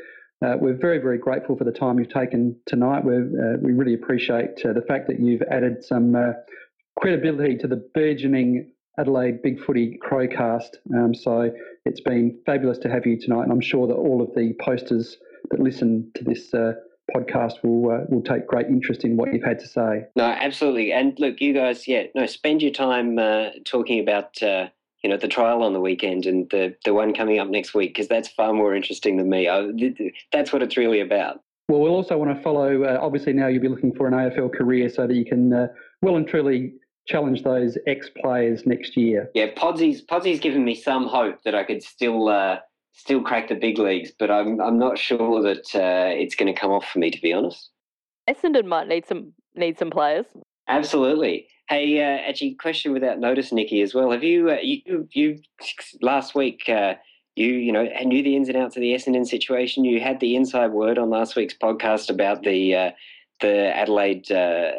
uh, we're very, very grateful for the time you've taken tonight. we uh, we really appreciate uh, the fact that you've added some uh, credibility to the burgeoning Adelaide Big Footy Crowcast. Um, so it's been fabulous to have you tonight, and I'm sure that all of the posters that listen to this podcast will uh, will take great interest in what you've had to say. No, absolutely. And look, you guys, yeah, no, spend your time uh, talking about uh, you know the trial on the weekend and the the one coming up next week because that's far more interesting than me. I, that's what it's really about. Well, we'll also want to follow. Uh, obviously, now you'll be looking for an AFL career so that you can uh, well and truly challenge those ex players next year. Yeah, Podsy's Podsy's given me some hope that I could still uh, still crack the big leagues, but I'm I'm not sure that uh, it's going to come off for me to be honest. Essendon might need some need some players. Absolutely. Hey, uh, actually, question without notice, Nikki, as well. Have you, uh, you, you last week, uh, you, you know, knew the ins and outs of the Essendon situation. You had the inside word on last week's podcast about the, uh, the Adelaide, uh,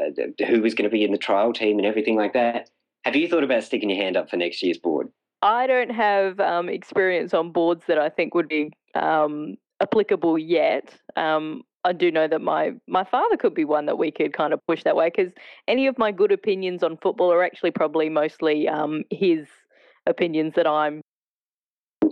who was going to be in the trial team and everything like that. Have you thought about sticking your hand up for next year's board? I don't have um, experience on boards that I think would be um, applicable yet. Um, I do know that my my father could be one that we could kind of push that way because any of my good opinions on football are actually probably mostly um, his opinions that I'm.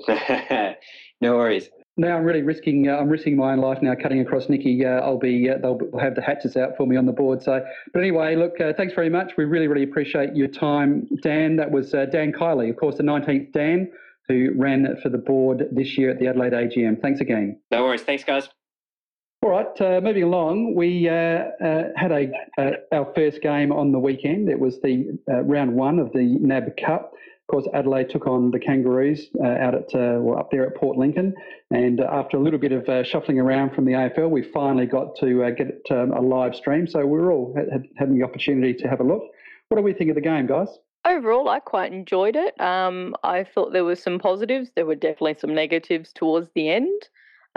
no worries. Now I'm really risking. Uh, I'm risking my own life now, cutting across Nikki. Uh, I'll be. Uh, they'll have the hatches out for me on the board. So, but anyway, look. Uh, thanks very much. We really, really appreciate your time, Dan. That was uh, Dan Kiley, of course, the 19th Dan, who ran for the board this year at the Adelaide AGM. Thanks again. No worries. Thanks, guys. All right, uh, moving along, we uh, uh, had a uh, our first game on the weekend. It was the uh, round one of the NAB Cup. Of course, Adelaide took on the Kangaroos uh, out at well up there at Port Lincoln, and after a little bit of shuffling around from the AFL, we finally got to get um, a live stream. So we were all had, having the opportunity to have a look. What do we think of the game, guys? Overall, I quite enjoyed it. Um, I thought there were some positives. There were definitely some negatives towards the end.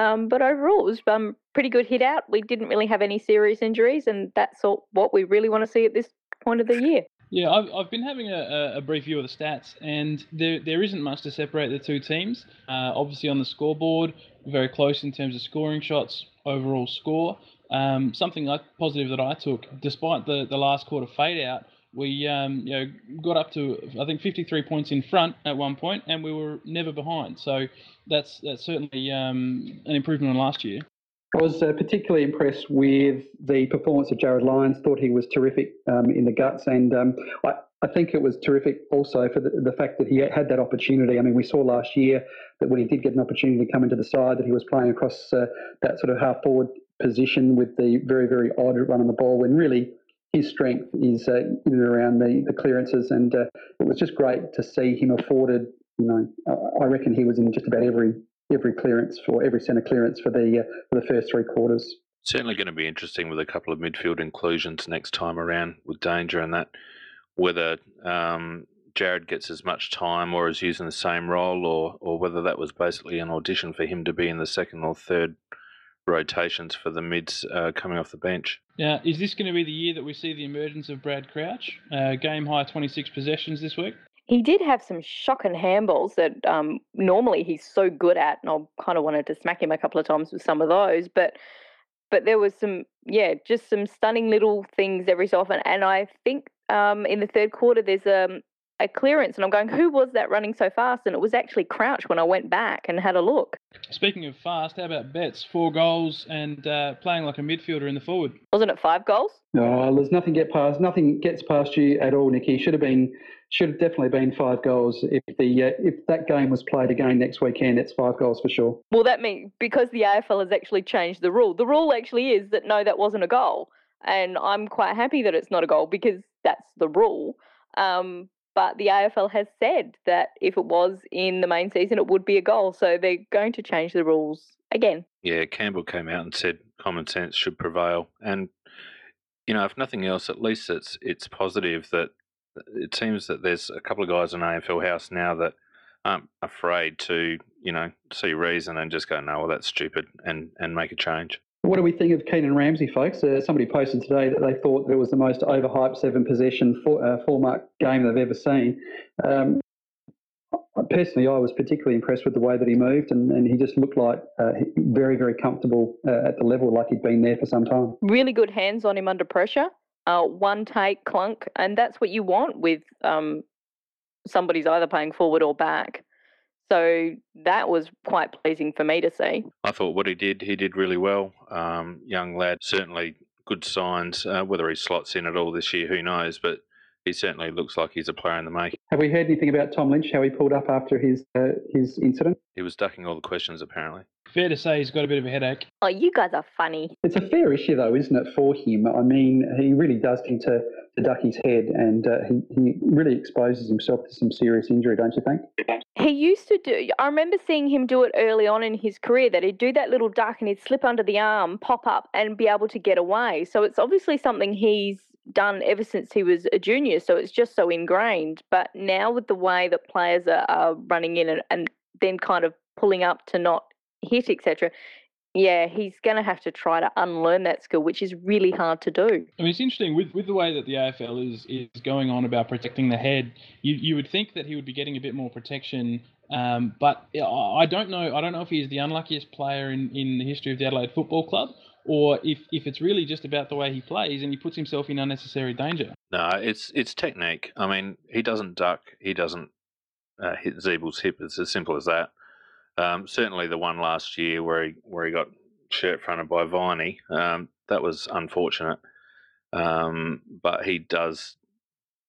Um, but overall, it was um, pretty good hit out. We didn't really have any serious injuries, and that's all, what we really want to see at this point of the year. Yeah, I've, I've been having a, a brief view of the stats, and there there isn't much to separate the two teams. Uh, obviously, on the scoreboard, very close in terms of scoring shots, overall score. Um, something like positive that I took, despite the, the last quarter fade out, we um, you know got up to I think 53 points in front at one point, and we were never behind. So that's that's certainly um, an improvement on last year. I was uh, particularly impressed with the performance of Jarryd Lyons. Thought he was terrific um, in the guts, and um, I, I, think it was terrific also for the, the, fact that he had that opportunity. I mean, we saw last year that when he did get an opportunity to come into the side, that he was playing across uh, that sort of half forward position with the very very odd run on the ball when really his strength is uh, in and around the, the clearances, and uh, it was just great to see him afforded. You know, I reckon he was in just about every every clearance for every centre clearance for the uh, for the first three quarters. Certainly going to be interesting with a couple of midfield inclusions next time around with Danger and that whether um, Jarryd gets as much time or is using the same role, or or whether that was basically an audition for him to be in the second or third rotations for the mids uh, coming off the bench. Now, is this going to be the year that we see the emergence of Brad Crouch? Uh, game high 26 possessions this week. He did have some shocking handballs that um, normally he's so good at, and I kind of wanted to smack him a couple of times with some of those. But but there was some, yeah, just some stunning little things every so often. And I think um, in the third quarter there's um, a clearance, and I'm going, who was that running so fast? And it was actually Crouch when I went back and had a look. Speaking of fast, how about Betts? Four goals and uh, playing like a midfielder in the forward. Wasn't it five goals? No, there's nothing get past. Nothing gets past you at all, Nikki. Should have been, should have definitely been five goals. If the uh, if that game was played again next weekend, it's five goals for sure. Well, that means because the AFL has actually changed the rule. The rule actually is that no, that wasn't a goal, and I'm quite happy that it's not a goal because that's the rule. Um, but the AFL has said that if it was in the main season, it would be a goal. So they're going to change the rules again. Yeah, Campbell came out and said common sense should prevail, and you know, if nothing else, at least it's it's positive that uh, it seems that there's a couple of guys in AFL House now that aren't afraid to, you know, see reason and just go, no, well, that's stupid, and and make a change. What do we think of Keenan Ramsay, folks? Uh, somebody posted today that they thought it was the most overhyped seven possession four, uh, four mark game they've ever seen. Um, personally, I was particularly impressed with the way that he moved, and, and he just looked like uh, very, very comfortable uh, at the level, like he'd been there for some time. Really good hands on him under pressure. Uh, one take clunk, and that's what you want with um, somebody's either playing forward or back. So that was quite pleasing for me to see. I thought what he did, he did really well. Um, young lad, certainly good signs. Uh, whether he slots in at all this year, who knows? But he certainly looks like he's a player in the making. Have we heard anything about Tom Lynch? How he pulled up after his uh, his incident? He was ducking all the questions, apparently. Fair to say he's got a bit of a headache. Oh, you guys are funny. It's a fair issue, though, isn't it, for him? I mean, he really does tend to, to duck his head, and uh, he, he really exposes himself to some serious injury, don't you think? He used to do. I remember seeing him do it early on in his career. That he'd do that little duck, and he'd slip under the arm, pop up, and be able to get away. So it's obviously something he's done ever since he was a junior. So it's just so ingrained. But now with the way that players are, are running in and, and then kind of pulling up to not hit, etc. Yeah, he's going to have to try to unlearn that skill, which is really hard to do. I mean, it's interesting with, with the way that the AFL is is going on about protecting the head. You you would think that he would be getting a bit more protection, um, but I don't know. I don't know if he's the unluckiest player in, in the history of the Adelaide Football Club, or if, if it's really just about the way he plays and he puts himself in unnecessary danger. No, it's it's technique. I mean, he doesn't duck. He doesn't uh, hit Ziebell's hip. It's as simple as that. Um, certainly, the one last year where he where he got shirt fronted by Viney, um, that was unfortunate. Um, but he does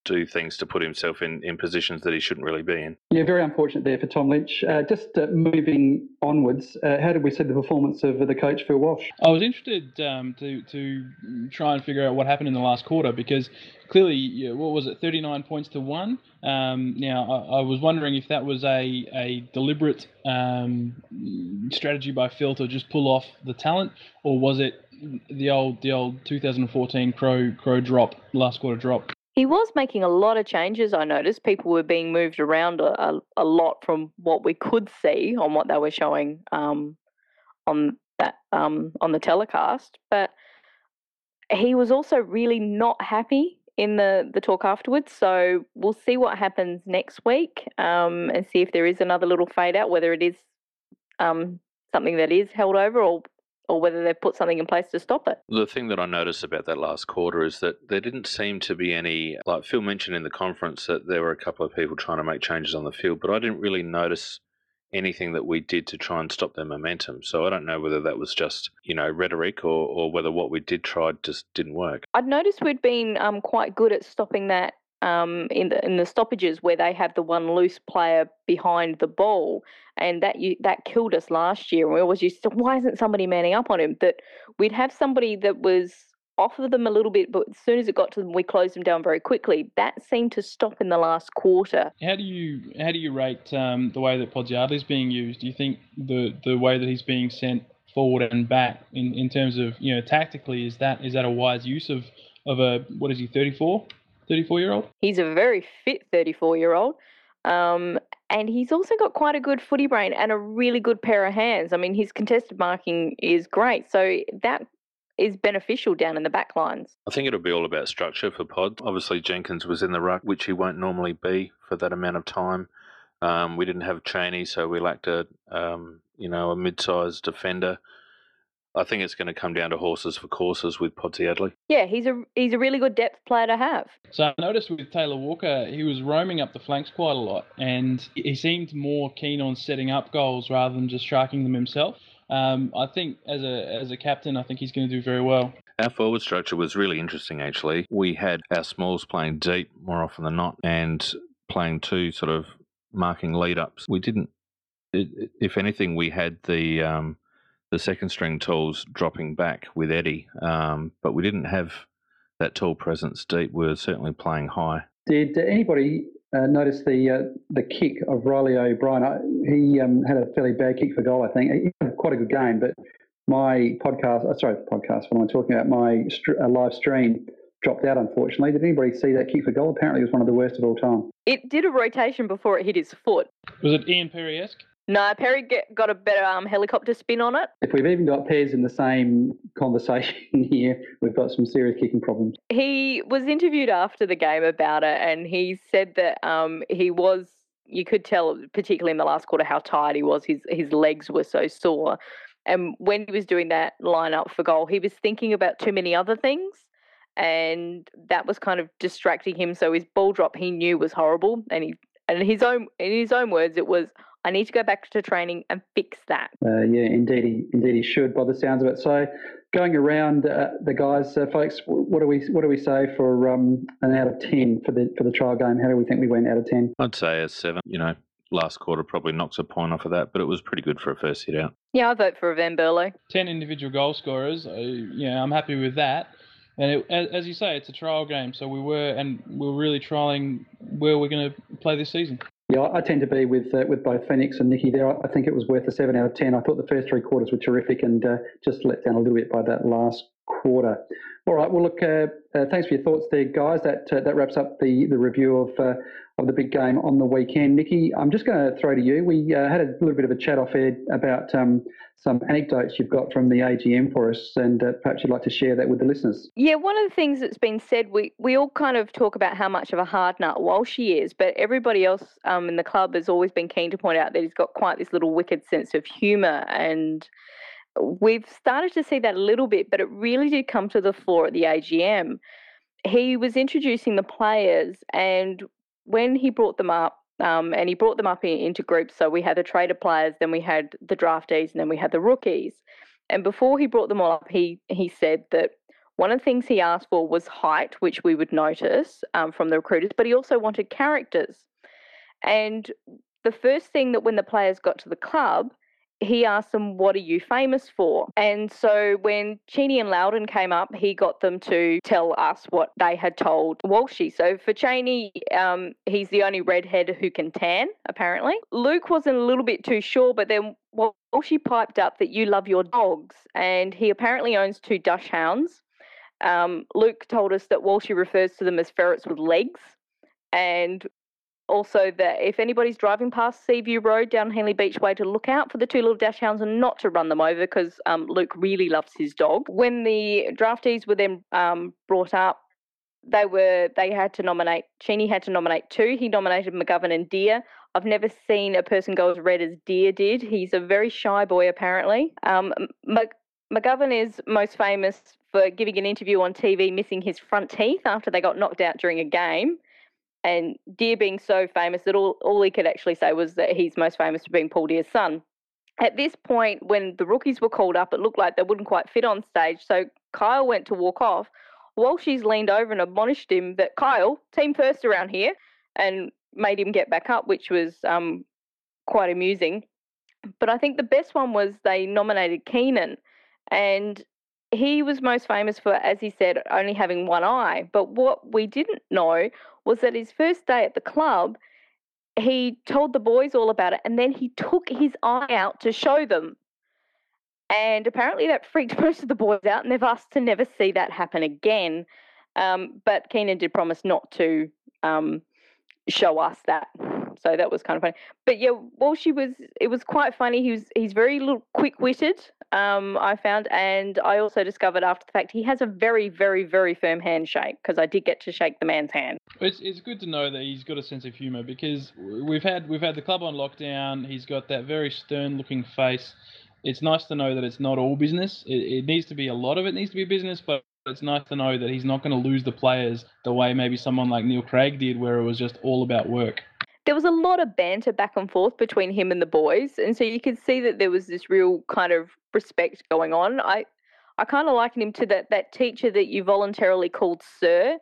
do things to put himself in, in positions that he shouldn't really be in. Yeah, very unfortunate there for Tom Lynch. Uh, just uh, moving onwards, uh, how did we see the performance of the coach Phil Walsh? I was interested um, to to try and figure out what happened in the last quarter because clearly, yeah, what was it, 39 points to one? Um, now, I, I, was wondering if that was a, a deliberate um, strategy by Phil to just pull off the talent, or was it the old the old 2014 Crow Crow drop, last quarter drop? He was making a lot of changes, I noticed. People were being moved around a, a, a lot from what we could see on what they were showing um, on that um, on the telecast. But he was also really not happy in the, the talk afterwards. So we'll see what happens next week um, and see if there is another little fade out, whether it is um, something that is held over or or whether they've put something in place to stop it. The thing that I noticed about that last quarter is that there didn't seem to be any, like Phil mentioned in the conference, that there were a couple of people trying to make changes on the field, but I didn't really notice anything that we did to try and stop their momentum. So I don't know whether that was just, you know, rhetoric or, or whether what we did try just didn't work. I'd noticed we'd been um, quite good at stopping that um, in the in the stoppages where they have the one loose player behind the ball, and that you, that killed us last year. And we always used to, why isn't somebody manning up on him? That we'd have somebody that was off of them a little bit, but as soon as it got to them, we closed them down very quickly. That seemed to stop in the last quarter. How do you how do you rate um, the way that Podsiadly is being used? Do you think the the way that he's being sent forward and back in, in terms of you know tactically is that is that a wise use of of a what is he 34 34 year old? He's a very fit 34 year old. Um, and he's also got quite a good footy brain and a really good pair of hands. I mean, his contested marking is great. So that is beneficial down in the back lines. I think it'll be all about structure for Pod. Obviously, Jenkins was in the ruck, which he won't normally be for that amount of time. Um, we didn't have Cheney, so we lacked a um, you know a mid-sized defender. I think it's going to come down to horses for courses with Podsiadly. Yeah, he's a he's a really good depth player to have. So I noticed with Taylor Walker, he was roaming up the flanks quite a lot, and he seemed more keen on setting up goals rather than just striking them himself. Um, I think as a as a captain, I think he's going to do very well. Our forward structure was really interesting, actually. We had our smalls playing deep more often than not, and playing two sort of marking lead ups. We didn't. If anything, we had the um, the second string tools dropping back with Eddie, um, but we didn't have that tool presence deep. We were certainly playing high. Did anybody uh, notice the uh, the kick of Reilly O'Brien? I, he um, had a fairly bad kick for goal, I think. He had quite a good game, but my podcast, uh, sorry, podcast, what am I talking about? My st- uh, live stream dropped out, unfortunately. Did anybody see that kick for goal? Apparently, it was one of the worst of all time. It did a rotation before it hit his foot. Was it Ian Perrie-esque? No, Perrie get, got a better um, helicopter spin on it. If we've even got pairs in the same conversation here, we've got some serious kicking problems. He was interviewed after the game about it, and he said that um, he was. You could tell, particularly in the last quarter, how tired he was. His his legs were so sore, and when he was doing that lineup for goal, he was thinking about too many other things, and that was kind of distracting him. So his ball drop he knew was horrible, and he and his own in his own words, it was I need to go back to training and fix that. Uh, yeah, indeed, he, indeed he should, by the sounds of it. So, going around uh, the guys, uh, folks, what do we what do we say for um, an out of ten for the for the trial game? How do we think we went out of ten? I'd say a seven. You know, last quarter probably knocks a point off of that, but it was pretty good for a first hit out. Yeah, I vote for Van Berlo. Ten individual goal scorers. Uh, yeah, I'm happy with that. And it, as, as you say, it's a trial game, so we were and we are really trialing where we're going to play this season. Yeah, I tend to be with uh, with both Phoenix and Nikki there. I think it was worth a seven out of ten. I thought the first three quarters were terrific, and uh, just let down a little bit by that last quarter. All right. Well, look. Uh, uh thanks for your thoughts there, guys. That uh, that wraps up the the review of uh, of the big game on the weekend. Nikki, I'm just going to throw to you. We had a little bit of a chat off air about um, some anecdotes you've got from the AGM for us, and uh, perhaps you'd like to share that with the listeners. Yeah, one of the things that's been said, we, we all kind of talk about how much of a hard nut Walshy is, but everybody else um, in the club has always been keen to point out that he's got quite this little wicked sense of humour, and we've started to see that a little bit, but it really did come to the fore at the AGM. He was introducing the players, and when he brought them up, um, and he brought them up in, into groups. So we had the trader players, then we had the draftees, and then we had the rookies. And before he brought them all up, he he said that one of the things he asked for was height, which we would notice um, from the recruiters, but he also wanted characters. And the first thing that when the players got to the club, he asked them, What are you famous for? And so when Cheney and Loudon came up, he got them to tell us what they had told Walshy. So for Cheney, um, he's the only redhead who can tan, apparently. Luke wasn't a little bit too sure, but then Walshy piped up that you love your dogs. And he apparently owns two Dachshunds. Um, Luke told us that Walshy refers to them as ferrets with legs, and also that if anybody's driving past Seaview Road down Henley Beach Way to look out for the two little Dachshunds and not to run them over because um, Luke really loves his dog. When the draftees were then um, brought up, they were they had to nominate. Cheney had to nominate two. He nominated McGovern and Dear. I've never seen a person go as red as Dear did. He's a very shy boy, apparently. Um, McGovern is most famous for giving an interview on TV missing his front teeth after they got knocked out during a game and Dear being so famous that all, all he could actually say was that he's most famous for being Paul Dear's son. At this point, when the rookies were called up, it looked like they wouldn't quite fit on stage, so Kyle went to walk off. Walshy's leaned over and admonished him that Kyle, team first around here, and made him get back up, which was um, quite amusing. But I think the best one was they nominated Keenan, and he was most famous for, as he said, only having one eye. But what we didn't know was that his first day at the club, he told the boys all about it and then he took his eye out to show them. And apparently that freaked most of the boys out and they've asked to never see that happen again. Um, but Keenan did promise not to um, show us that. So that was kind of funny. But yeah, well, she was. It was quite funny. He was. He's very little quick-witted. Um, I found, and I also discovered after the fact he has a very, very, very firm handshake because I did get to shake the man's hand. It's it's good to know that he's got a sense of humour because we've had we've had the club on lockdown. He's got that very stern-looking face. It's nice to know that it's not all business. It, it needs to be a lot of it needs to be business, but it's nice to know that he's not going to lose the players the way maybe someone like Neil Craig did, where it was just all about work there was a lot of banter back and forth between him and the boys, and so you could see that there was this real kind of respect going on. I I kind of liken him to that that teacher that you voluntarily called sir.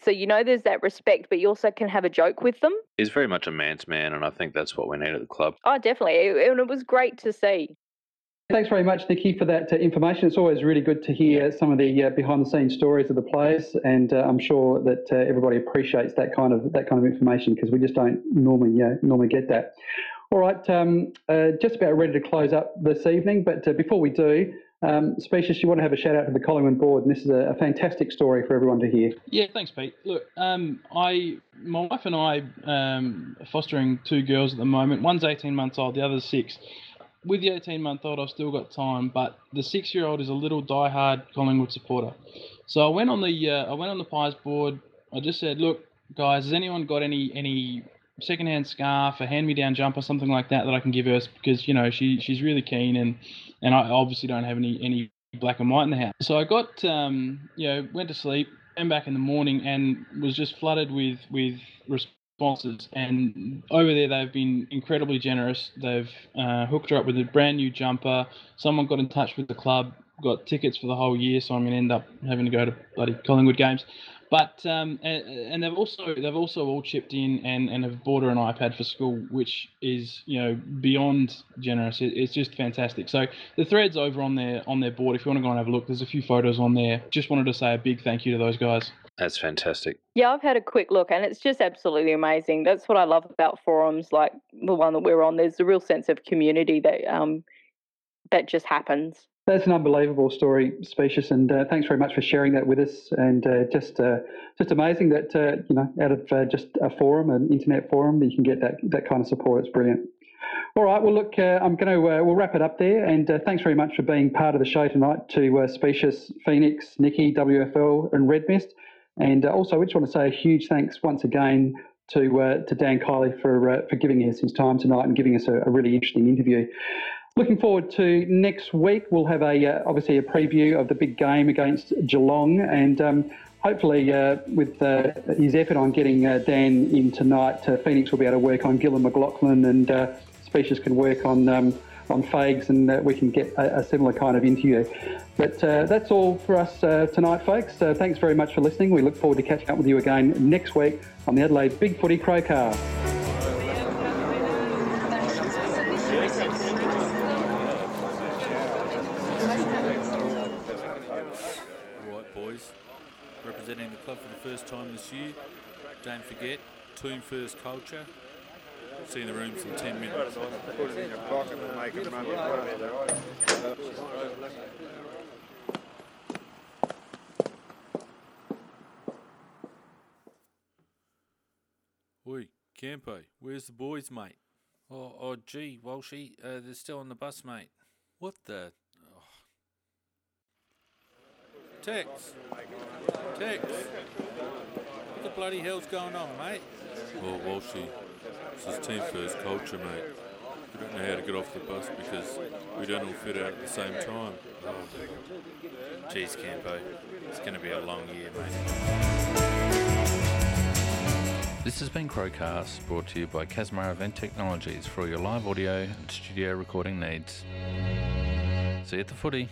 So you know there's that respect, but you also can have a joke with them. He's very much a man's man, and I think that's what we need at the club. Oh, definitely, and it was great to see. Thanks very much, Nikki, for that uh, information. It's always really good to hear some of the uh, behind-the-scenes stories of the players, and uh, I'm sure that uh, everybody appreciates that kind of that kind of information because we just don't normally uh, normally get that. All right, um, uh, just about ready to close up this evening, but before we do, um, Specious, you want to have a shout out to the Collingwood board, and this is a, a fantastic story for everyone to hear. Yeah, thanks, Pete. Look, um, I, my wife and I, um, are fostering two girls at the moment. One's 18 months old, the other's six with the 18 month old, I've still got time, but the six year old is a little die-hard Collingwood supporter. So I went on the uh, I went on the Pies board. I just said, look, guys, has anyone got any any secondhand scarf, a hand me down jumper, something like that that I can give her because you know she she's really keen and and I obviously don't have any any black and white in the house. So I got um, you know went to sleep, came back in the morning and was just flooded with with sponsors, and over there they've been incredibly generous. They've uh, hooked her up with a brand new jumper. Someone got in touch with the club, got tickets for the whole year, so I'm going to end up having to go to bloody Collingwood games. But um, and, and, they've also they've also all chipped in and, and have bought her an iPad for school, which is you know beyond generous. It, it's just fantastic. So the threads over on their on their board. If you want to go and have a look, there's a few photos on there. Just wanted to say a big thank you to those guys. That's fantastic. Yeah, I've had a quick look and it's just absolutely amazing. That's what I love about forums like the one that we're on. There's a real sense of community that um that just happens. That's an unbelievable story, Specious, and uh, thanks very much for sharing that with us. And uh, just uh, just amazing that uh, you know out of uh, just a forum, an internet forum, you can get that that kind of support. It's brilliant. All right, well, look, uh, I'm going to we'll wrap it up there, and thanks very much for being part of the show tonight to Specious, Phoenix, Nikki, WFL, and Red Mist. And also, we just want to say a huge thanks once again to to Dan Kiley for for giving us his time tonight and giving us a, a really interesting interview. Looking forward to next week. We'll have a uh, obviously a preview of the big game against Geelong, and um, hopefully uh, with uh, his effort on getting uh, Dan in tonight, uh, Phoenix will be able to work on Gillon McLachlan, and uh, Specious can work on um, on Fags, and uh, we can get a, a, similar kind of interview. But uh, that's all for us uh, tonight, folks. thanks very much for listening. We look forward to catching up with you again next week on the Adelaide Big Footy Crowcast. first time this year. Don't forget, team first culture see the room in 10 minutes. Put it in your pocket and make it run. Oi, Campo, where's the boys, mate? Oh, oh gee, Walshy, uh, they're still on the bus, mate. What the? Oh. Tex! Tex! What the bloody hell's going on, mate? Well, Walshy, this is team first culture, mate. We don't know how to get off the bus because we don't all fit out at the same time. Oh. Jeez, Campo, it's going to be a long year, mate. This has been Crowcast, brought to you by Casmar Event Technologies for all your live audio and studio recording needs. See you at the footy.